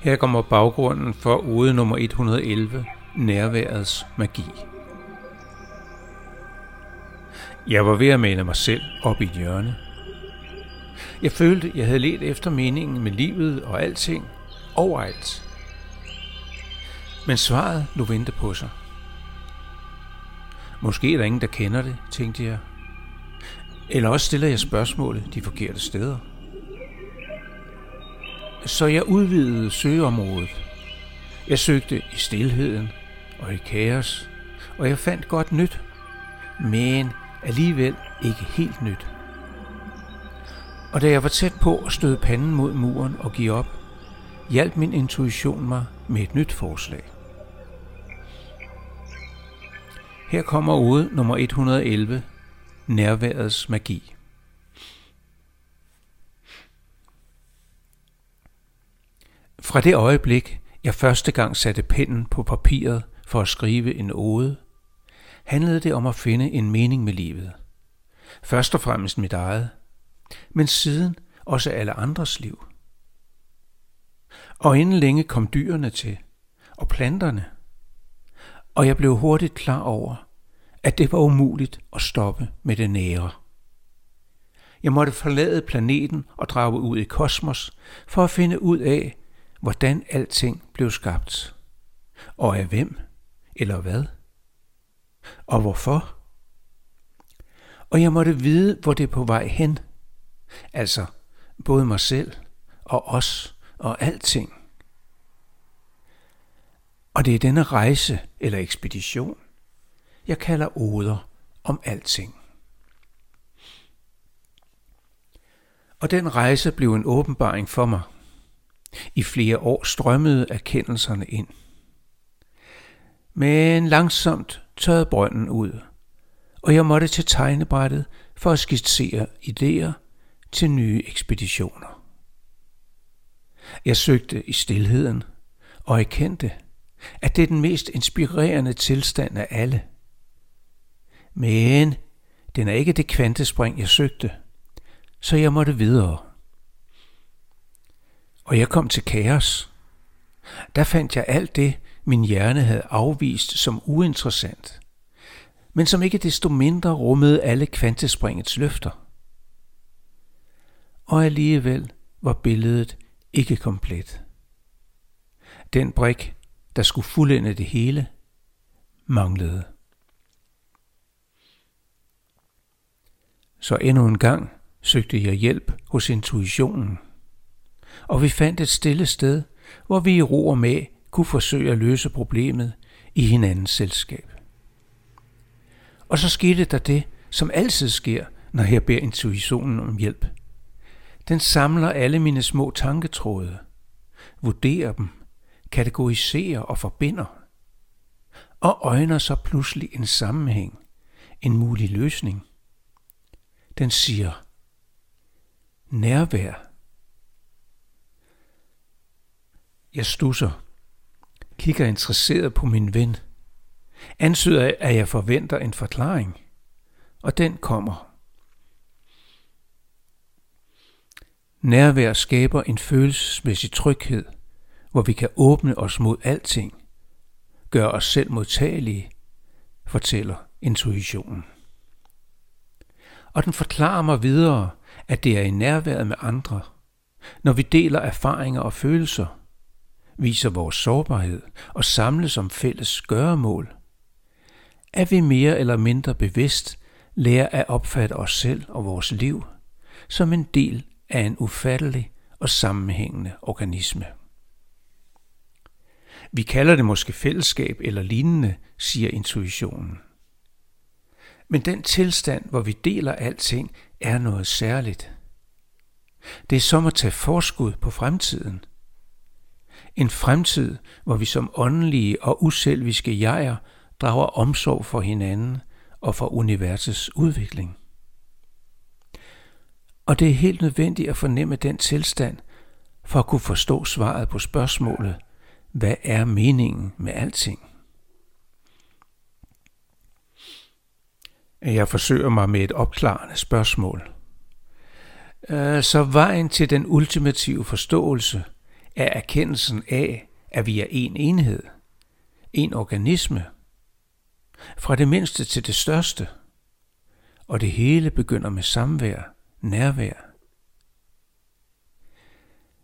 Her kommer baggrunden for ude nummer 111, nærværets magi. Jeg var ved at male mig selv op i et hjørne. Jeg følte, jeg havde let efter meningen med livet og alting, overalt. Men svaret nu vente på sig. Måske er der ingen, der kender det, tænkte jeg. Eller også stiller jeg spørgsmålet de forkerte steder. Så jeg udvidede søgeområdet. Jeg søgte i stilheden og i kaos, og jeg fandt godt nyt, men alligevel ikke helt nyt. Og da jeg var tæt på at støde panden mod muren og give op, hjalp min intuition mig med et nyt forslag. Her kommer ude nummer 111, nærværets magi. Fra det øjeblik, jeg første gang satte pennen på papiret for at skrive en ode, handlede det om at finde en mening med livet. Først og fremmest mit eget, men siden også alle andres liv. Og inden længe kom dyrene til, og planterne. Og jeg blev hurtigt klar over, at det var umuligt at stoppe med det nære. Jeg måtte forlade planeten og drage ud i kosmos for at finde ud af, hvordan alting blev skabt. Og af hvem eller hvad? Og hvorfor? Og jeg måtte vide, hvor det er på vej hen. Altså både mig selv og os og alting. Og det er denne rejse eller ekspedition, jeg kalder oder om alting. Og den rejse blev en åbenbaring for mig – i flere år strømmede erkendelserne ind. Men langsomt tørrede brønden ud, og jeg måtte til tegnebrættet for at skitsere idéer til nye ekspeditioner. Jeg søgte i stilheden og erkendte, at det er den mest inspirerende tilstand af alle. Men den er ikke det kvantespring, jeg søgte, så jeg måtte videre. Og jeg kom til kaos. Der fandt jeg alt det, min hjerne havde afvist som uinteressant, men som ikke desto mindre rummede alle kvantespringets løfter. Og alligevel var billedet ikke komplet. Den brik, der skulle fuldende det hele, manglede. Så endnu en gang søgte jeg hjælp hos intuitionen og vi fandt et stille sted, hvor vi i ro og med kunne forsøge at løse problemet i hinandens selskab. Og så skete der det, som altid sker, når jeg beder intuitionen om hjælp. Den samler alle mine små tanketråde, vurderer dem, kategoriserer og forbinder, og øjner så pludselig en sammenhæng, en mulig løsning. Den siger, nærvær Jeg stusser, kigger interesseret på min ven, ansøger, at jeg forventer en forklaring, og den kommer. Nærvær skaber en følelsesmæssig tryghed, hvor vi kan åbne os mod alting, gøre os selv modtagelige, fortæller intuitionen. Og den forklarer mig videre, at det er i nærværet med andre, når vi deler erfaringer og følelser, viser vores sårbarhed og samles om fælles gøremål, at vi mere eller mindre bevidst lærer at opfatte os selv og vores liv som en del af en ufattelig og sammenhængende organisme. Vi kalder det måske fællesskab eller lignende, siger intuitionen. Men den tilstand, hvor vi deler alting, er noget særligt. Det er som at tage forskud på fremtiden – en fremtid, hvor vi som åndelige og uselviske jeger drager omsorg for hinanden og for universets udvikling. Og det er helt nødvendigt at fornemme den tilstand, for at kunne forstå svaret på spørgsmålet, hvad er meningen med alting? Jeg forsøger mig med et opklarende spørgsmål. Øh, så vejen til den ultimative forståelse er erkendelsen af, at vi er en enhed, en organisme, fra det mindste til det største, og det hele begynder med samvær, nærvær.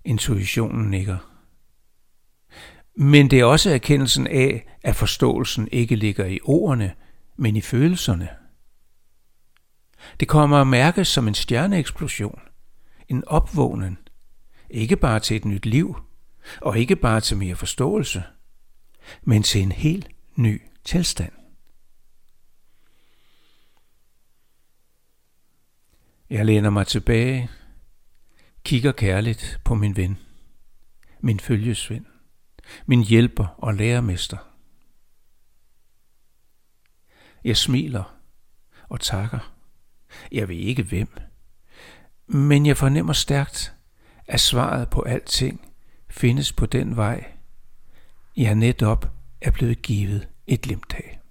Intuitionen nikker. Men det er også erkendelsen af, at forståelsen ikke ligger i ordene, men i følelserne. Det kommer at mærkes som en stjerneeksplosion, en opvågnen, ikke bare til et nyt liv, og ikke bare til mere forståelse, men til en helt ny tilstand. Jeg læner mig tilbage, kigger kærligt på min ven, min følgesvend, min hjælper og lærermester. Jeg smiler og takker. Jeg ved ikke hvem, men jeg fornemmer stærkt, at svaret på alting findes på den vej, jeg netop er blevet givet et glimt af.